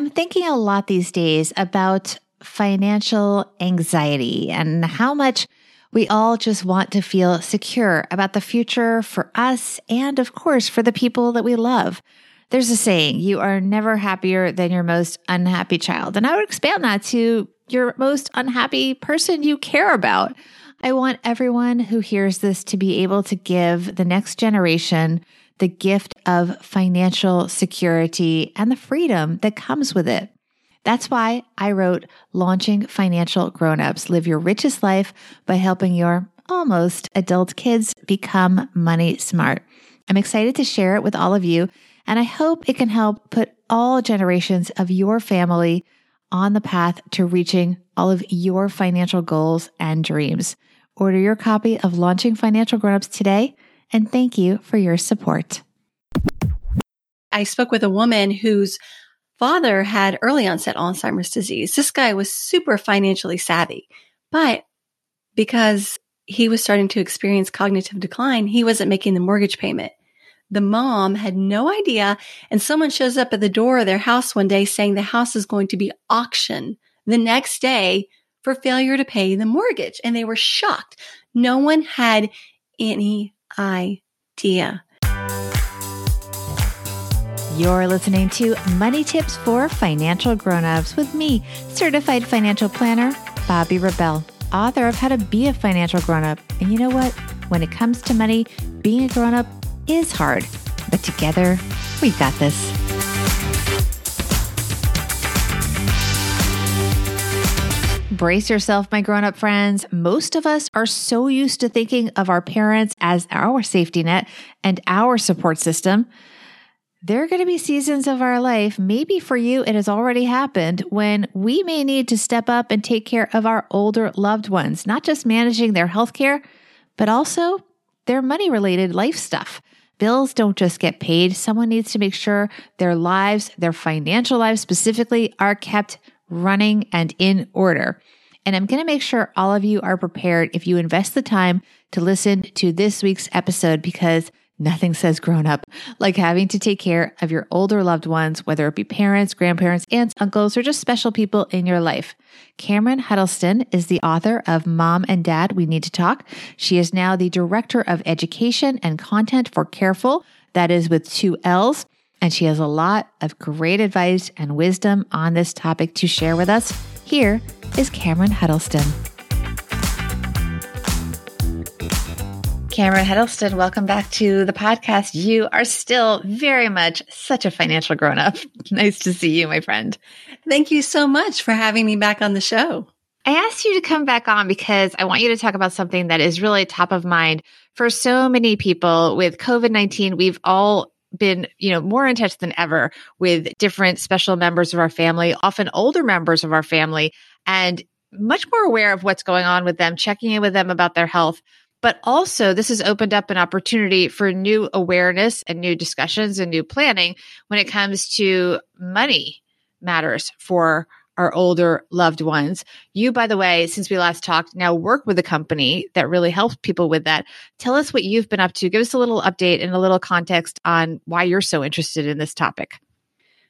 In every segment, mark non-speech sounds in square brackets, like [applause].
I'm thinking a lot these days about financial anxiety and how much we all just want to feel secure about the future for us and, of course, for the people that we love. There's a saying, you are never happier than your most unhappy child. And I would expand that to your most unhappy person you care about. I want everyone who hears this to be able to give the next generation the gift of financial security and the freedom that comes with it. That's why I wrote Launching Financial Grownups Live Your Richest Life by helping your almost adult kids become money smart. I'm excited to share it with all of you, and I hope it can help put all generations of your family on the path to reaching all of your financial goals and dreams. Order your copy of Launching Financial Grownups today, and thank you for your support. I spoke with a woman whose father had early onset Alzheimer's disease. This guy was super financially savvy, but because he was starting to experience cognitive decline, he wasn't making the mortgage payment. The mom had no idea. And someone shows up at the door of their house one day saying the house is going to be auctioned the next day for failure to pay the mortgage. And they were shocked. No one had any idea. You're listening to Money Tips for Financial Grownups with me, certified financial planner, Bobbi Rebell, author of How to Be a Financial Grownup. And you know what? When it comes to money, being a grownup is hard, but together, we got this. Brace yourself, my grown up friends. Most of us are so used to thinking of our parents as our safety net and our support system there are going to be seasons of our life, maybe for you, it has already happened, when we may need to step up and take care of our older loved ones, not just managing their health care, but also their money related life stuff. Bills don't just get paid. Someone needs to make sure their lives, their financial lives specifically, are kept running and in order. And I'm going to make sure all of you are prepared if you invest the time to listen to this week's episode because Nothing says grown up like having to take care of your older loved ones, whether it be parents, grandparents, aunts, uncles, or just special people in your life. Cameron Huddleston is the author of Mom and Dad, We Need to Talk. She is now the Director of Education and Content for Careful, that is with two L's. And she has a lot of great advice and wisdom on this topic to share with us. Here is Cameron Huddleston. Cameron Huddleston, welcome back to the podcast. You are still very much such a financial grown up. [laughs] nice to see you, my friend. Thank you so much for having me back on the show. I asked you to come back on because I want you to talk about something that is really top of mind for so many people with COVID 19. We've all been, you know, more in touch than ever with different special members of our family, often older members of our family, and much more aware of what's going on with them, checking in with them about their health. But also, this has opened up an opportunity for new awareness and new discussions and new planning when it comes to money matters for our older loved ones. You, by the way, since we last talked, now work with a company that really helps people with that. Tell us what you've been up to. Give us a little update and a little context on why you're so interested in this topic.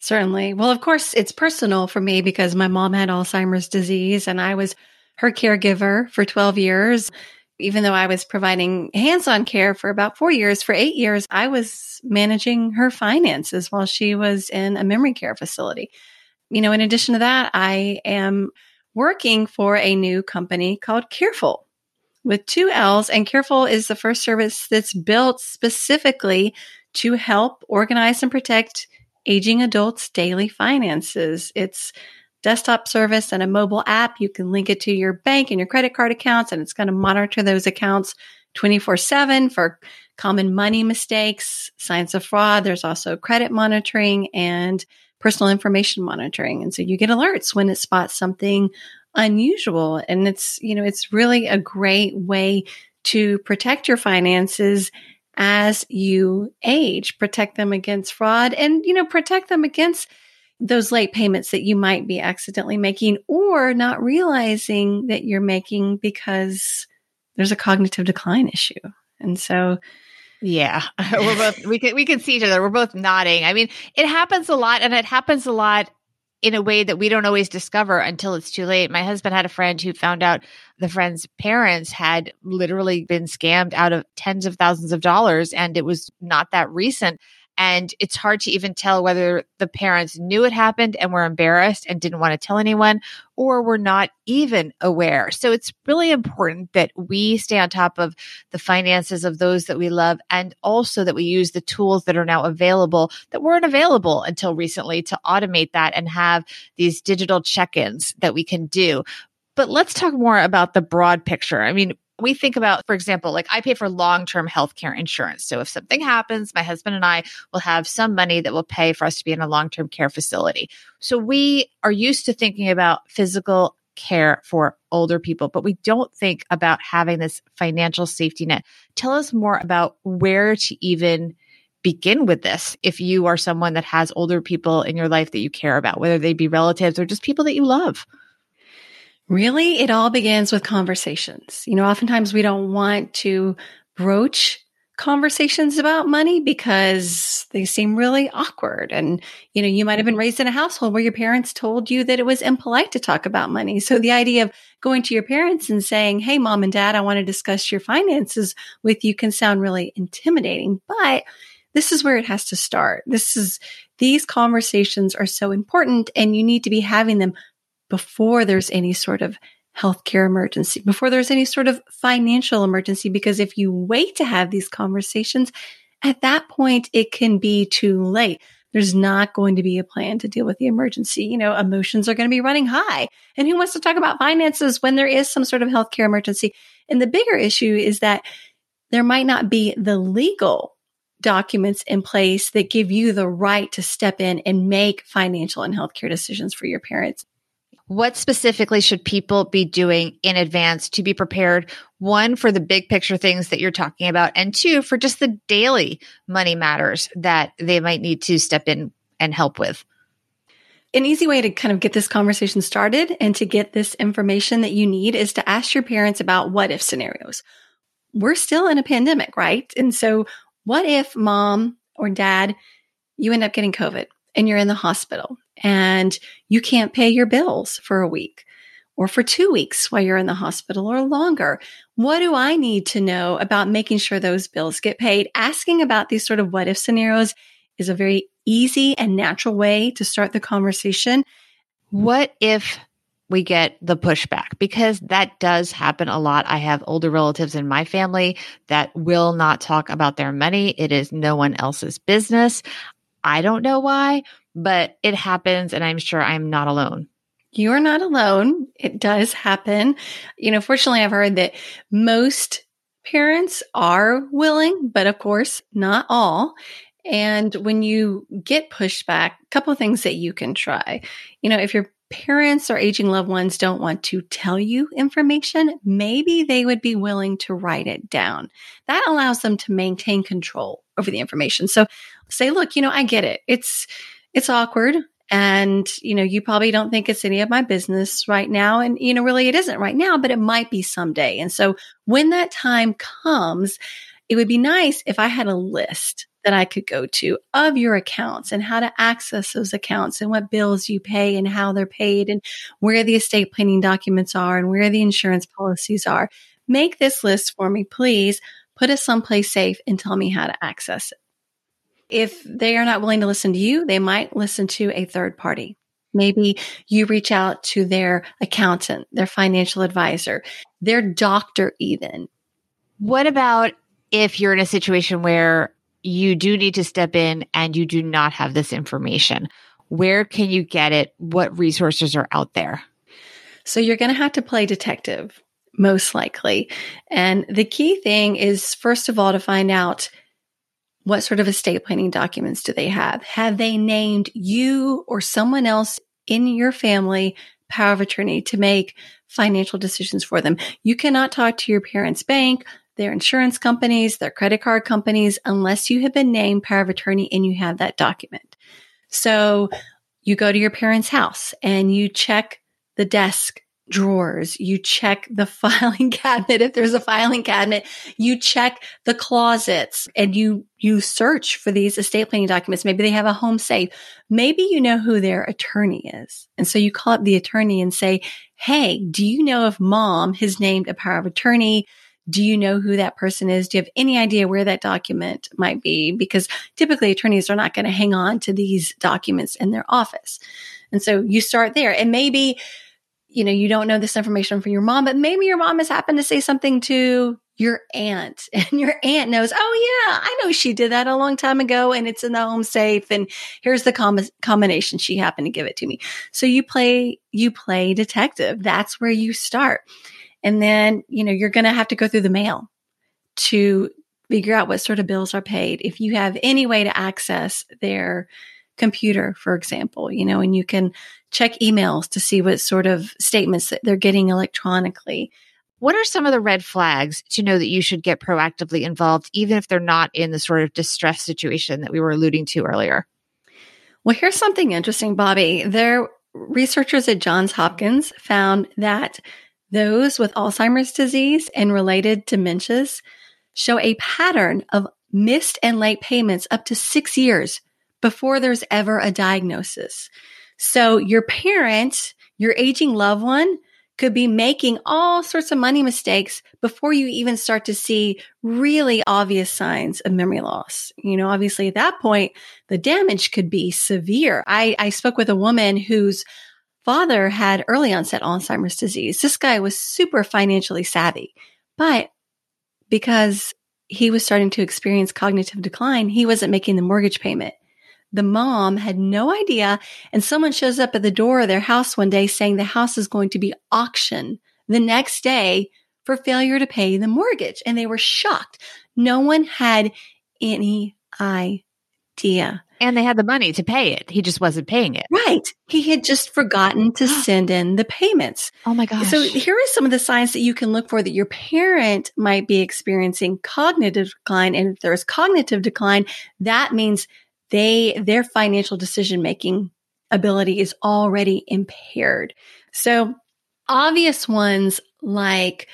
Certainly. Well, of course, it's personal for me because my mom had Alzheimer's disease and I was her caregiver for 12 years even though I was providing hands on care for about four years, for eight years, I was managing her finances while she was in a memory care facility. You know, in addition to that, I am working for a new company called Careful with two L's. And Careful is the first service that's built specifically to help organize and protect aging adults' daily finances. It's desktop service and a mobile app. You can link it to your bank and your credit card accounts, and it's going to monitor those accounts 24 7 for common money mistakes, signs of fraud. There's also credit monitoring and personal information monitoring. And so you get alerts when it spots something unusual. And it's, you know, it's really a great way to protect your finances as you age, protect them against fraud and, you know, protect them against those late payments that you might be accidentally making or not realizing that you're making because there's a cognitive decline issue. And so yeah, [laughs] we're both we can we can see each other. We're both nodding. I mean, it happens a lot and it happens a lot in a way that we don't always discover until it's too late. My husband had a friend who found out the friend's parents had literally been scammed out of tens of thousands of dollars and it was not that recent. And it's hard to even tell whether the parents knew it happened and were embarrassed and didn't want to tell anyone or were not even aware. So it's really important that we stay on top of the finances of those that we love and also that we use the tools that are now available that weren't available until recently to automate that and have these digital check ins that we can do. But let's talk more about the broad picture. I mean, we think about, for example, like I pay for long term healthcare insurance. So if something happens, my husband and I will have some money that will pay for us to be in a long term care facility. So we are used to thinking about physical care for older people, but we don't think about having this financial safety net. Tell us more about where to even begin with this if you are someone that has older people in your life that you care about, whether they be relatives or just people that you love. Really, it all begins with conversations. You know, oftentimes we don't want to broach conversations about money because they seem really awkward. And, you know, you might have been raised in a household where your parents told you that it was impolite to talk about money. So the idea of going to your parents and saying, Hey, mom and dad, I want to discuss your finances with you can sound really intimidating, but this is where it has to start. This is, these conversations are so important and you need to be having them before there's any sort of healthcare emergency, before there's any sort of financial emergency. Because if you wait to have these conversations, at that point, it can be too late. There's not going to be a plan to deal with the emergency. You know, emotions are going to be running high. And who wants to talk about finances when there is some sort of healthcare emergency? And the bigger issue is that there might not be the legal documents in place that give you the right to step in and make financial and healthcare decisions for your parents. What specifically should people be doing in advance to be prepared? One, for the big picture things that you're talking about, and two, for just the daily money matters that they might need to step in and help with. An easy way to kind of get this conversation started and to get this information that you need is to ask your parents about what if scenarios. We're still in a pandemic, right? And so, what if mom or dad, you end up getting COVID and you're in the hospital and you can't pay your bills for a week or for two weeks while you're in the hospital or longer. What do I need to know about making sure those bills get paid? Asking about these sort of what if scenarios is a very easy and natural way to start the conversation. What if we get the pushback because that does happen a lot. I have older relatives in my family that will not talk about their money. It is no one else's business. I don't know why, but it happens and I'm sure I'm not alone. You're not alone. It does happen. You know, fortunately, I've heard that most parents are willing, but of course, not all. And when you get pushback, a couple things that you can try. You know, if your parents or aging loved ones don't want to tell you information, maybe they would be willing to write it down. That allows them to maintain control over the information. So say, look, you know, I get it. It's it's awkward. And you know you probably don't think it's any of my business right now. And you know really it isn't right now but it might be someday. And so when that time comes it would be nice if i had a list that i could go to of your accounts and how to access those accounts and what bills you pay and how they're paid and where the estate planning documents are and where the insurance policies are. Make this list for me please. Put it someplace safe and tell me how to access it if they are not willing to listen to you, they might listen to a third party. Maybe you reach out to their accountant, their financial advisor, their doctor, even. What about if you're in a situation where you do need to step in and you do not have this information? Where can you get it? What resources are out there? So you're going to have to play detective, most likely. And the key thing is, first of all, to find out what sort of estate planning documents do they have? Have they named you or someone else in your family power of attorney to make financial decisions for them? You cannot talk to your parents' bank, their insurance companies, their credit card companies, unless you have been named power of attorney and you have that document. So you go to your parents' house and you check the desk drawers, you check the [laughs] filing cabinet. If there's a filing cabinet, you check the closets and you, you search for these estate planning documents. Maybe they have a home safe. Maybe you know who their attorney is. And so you call up the attorney and say, Hey, do you know if mom has named a power of attorney? Do you know who that person is? Do you have any idea where that document might be? Because typically attorneys are not going to hang on to these documents in their office. And so you start there and maybe you know, you don't know this information from your mom, but maybe your mom has happened to say something to your aunt [laughs] and your aunt knows, oh yeah, I know she did that a long time ago and it's in the home safe. And here's the com- combination. She happened to give it to me. So you play, you play detective. That's where you start. And then, you know, you're going to have to go through the mail to figure out what sort of bills are paid. If you have any way to access their computer, for example, you know, and you can check emails to see what sort of statements that they're getting electronically. What are some of the red flags to know that you should get proactively involved, even if they're not in the sort of distress situation that we were alluding to earlier? Well, here's something interesting, Bobbi. There, researchers at Johns Hopkins found that those with Alzheimer's disease and related dementias show a pattern of missed and late payments up to six years before there's ever a diagnosis. So your parent, your aging loved one could be making all sorts of money mistakes before you even start to see really obvious signs of memory loss. You know, obviously at that point, the damage could be severe. I, I spoke with a woman whose father had early onset Alzheimer's disease. This guy was super financially savvy, but because he was starting to experience cognitive decline, he wasn't making the mortgage payment. The mom had no idea. And someone shows up at the door of their house one day saying the house is going to be auctioned the next day for failure to pay the mortgage. And they were shocked. No one had any idea. And they had the money to pay it. He just wasn't paying it. Right. He had just forgotten to [gasps] send in the payments. Oh my gosh. So here are some of the signs that you can look for that your parent might be experiencing cognitive decline. And if there's cognitive decline, that means they, their financial decision making ability is already impaired. So obvious ones like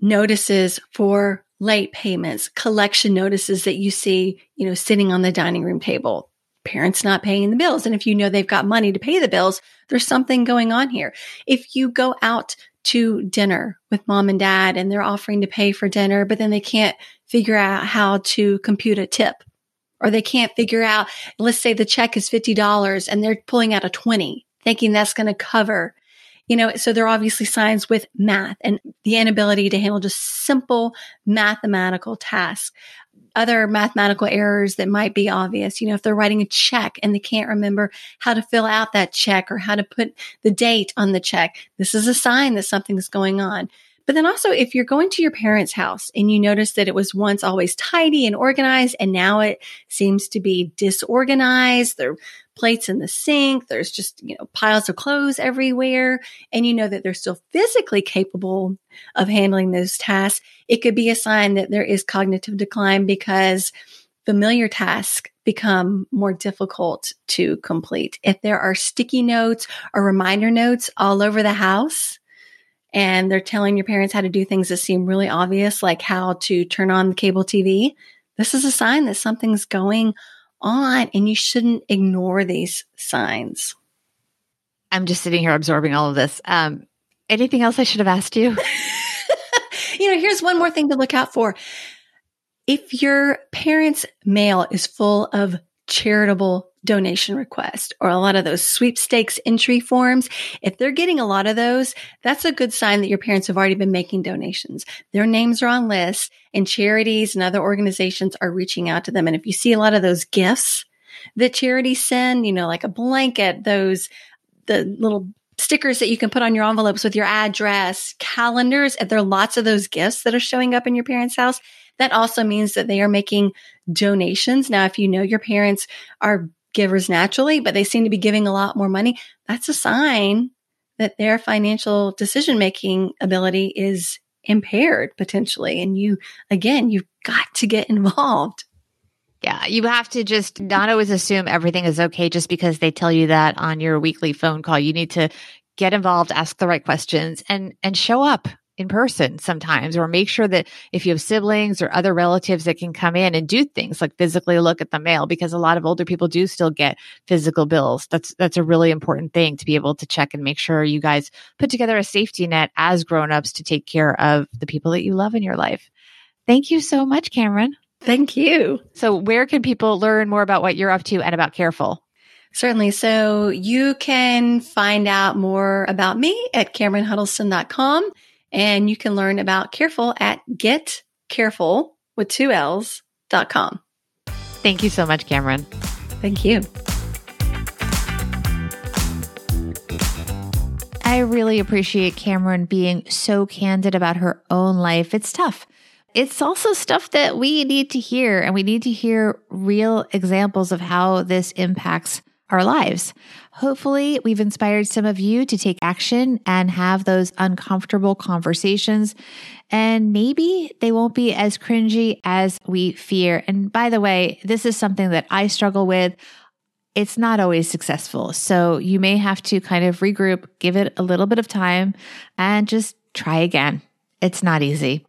notices for late payments, collection notices that you see, you know, sitting on the dining room table, parents not paying the bills. And if you know they've got money to pay the bills, there's something going on here. If you go out to dinner with mom and dad and they're offering to pay for dinner, but then they can't figure out how to compute a tip or they can't figure out, let's say the check is $50 and they're pulling out a 20 thinking that's going to cover, you know, so there are obviously signs with math and the inability to handle just simple mathematical tasks. Other mathematical errors that might be obvious, you know, if they're writing a check and they can't remember how to fill out that check or how to put the date on the check, this is a sign that something's going on. But then also, if you're going to your parents' house and you notice that it was once always tidy and organized and now it seems to be disorganized, there are plates in the sink, there's just, you know, piles of clothes everywhere, and you know that they're still physically capable of handling those tasks, it could be a sign that there is cognitive decline because familiar tasks become more difficult to complete. If there are sticky notes or reminder notes all over the house, and they're telling your parents how to do things that seem really obvious, like how to turn on the cable TV, this is a sign that something's going on and you shouldn't ignore these signs. I'm just sitting here absorbing all of this. Um, anything else I should have asked you? [laughs] you know, here's one more thing to look out for. If your parents' mail is full of charitable donation request or a lot of those sweepstakes entry forms, if they're getting a lot of those, that's a good sign that your parents have already been making donations. Their names are on lists and charities and other organizations are reaching out to them. And if you see a lot of those gifts that charities send, you know, like a blanket, those, the little stickers that you can put on your envelopes with your address, calendars, if there are lots of those gifts that are showing up in your parents' house, that also means that they are making donations. Now, if you know your parents are givers naturally, but they seem to be giving a lot more money, that's a sign that their financial decision making ability is impaired potentially. And you, again, you've got to get involved. Yeah, you have to just not always assume everything is okay just because they tell you that on your weekly phone call. You need to get involved, ask the right questions and, and show up in person sometimes, or make sure that if you have siblings or other relatives that can come in and do things like physically look at the mail, because a lot of older people do still get physical bills. That's, that's a really important thing to be able to check and make sure you guys put together a safety net as grown-ups to take care of the people that you love in your life. Thank you so much, Cameron. Thank you. So where can people learn more about what you're up to and about Careful? Certainly. So you can find out more about me at CameronHuddleston.com and you can learn about Careful at getcareful with two L's dot com. Thank you so much, Cameron. Thank you. I really appreciate Cameron being so candid about her own life. It's tough. It's also stuff that we need to hear, and we need to hear real examples of how this impacts our lives. Hopefully, we've inspired some of you to take action and have those uncomfortable conversations. And maybe they won't be as cringy as we fear. And by the way, this is something that I struggle with. It's not always successful. So you may have to kind of regroup, give it a little bit of time, and just try again. It's not easy.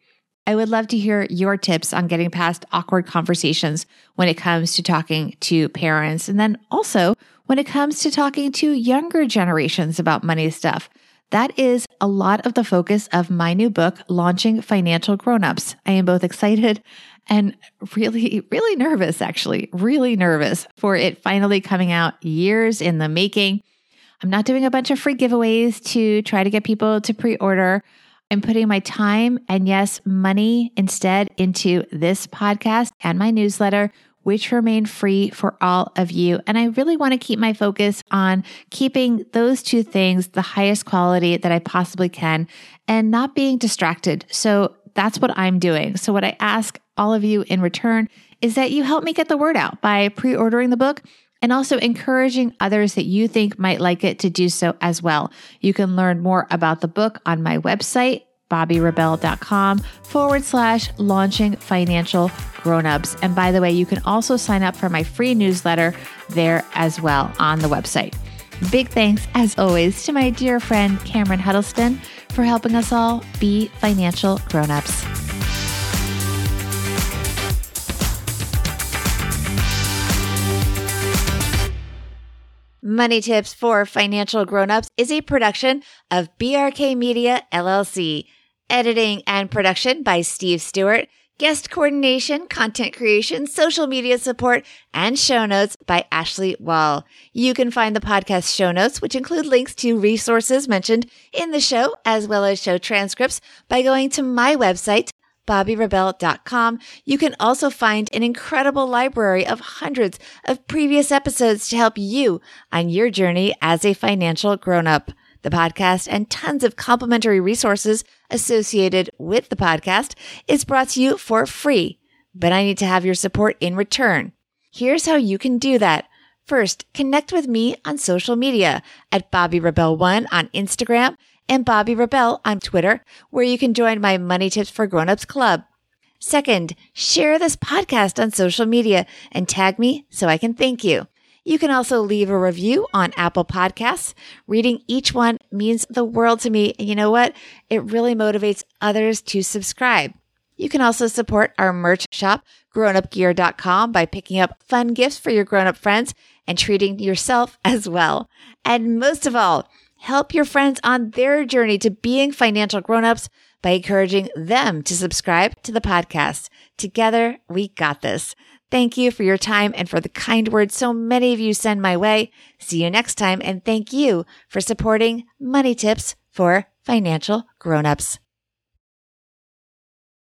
I would love to hear your tips on getting past awkward conversations when it comes to talking to parents. And then also when it comes to talking to younger generations about money stuff. That is a lot of the focus of my new book, Launching Financial Grownups. I am both excited and really, really nervous, actually, really nervous for it finally coming out years in the making. I'm not doing a bunch of free giveaways to try to get people to pre order. I'm putting my time and yes, money instead into this podcast and my newsletter, which remain free for all of you. And I really want to keep my focus on keeping those two things the highest quality that I possibly can and not being distracted. So that's what I'm doing. So what I ask all of you in return is that you help me get the word out by pre-ordering the book and also encouraging others that you think might like it to do so as well. You can learn more about the book on my website, bobbirebell.com forward slash launching financial grownups. And by the way, you can also sign up for my free newsletter there as well on the website. Big thanks, as always, to my dear friend Cameron Huddleston for helping us all be financial grownups. Money Tips for Financial Grownups is a production of BRK Media LLC. Editing and production by Steve Stewart. Guest coordination, content creation, social media support, and show notes by Ashley Wall. You can find the podcast show notes, which include links to resources mentioned in the show, as well as show transcripts by going to my website, bobbirebell.com. You can also find an incredible library of hundreds of previous episodes to help you on your journey as a financial grown-up. The podcast and tons of complimentary resources associated with the podcast is brought to you for free, but I need to have your support in return. Here's how you can do that. First, connect with me on social media at Bobbi Rebell1 on Instagram and Bobbi Rebell on Twitter, where you can join my Money Tips for Grownups Club. Second, share this podcast on social media and tag me so I can thank you. You can also leave a review on Apple Podcasts. Reading each one means the world to me. And you know what? It really motivates others to subscribe. You can also support our merch shop, grownupgear.com, by picking up fun gifts for your grown up friends and treating yourself as well. And most of all, help your friends on their journey to being financial grown-ups by encouraging them to subscribe to the podcast. Together, we got this. Thank you for your time and for the kind words so many of you send my way. See you next time and thank you for supporting Money Tips for Financial Grownups.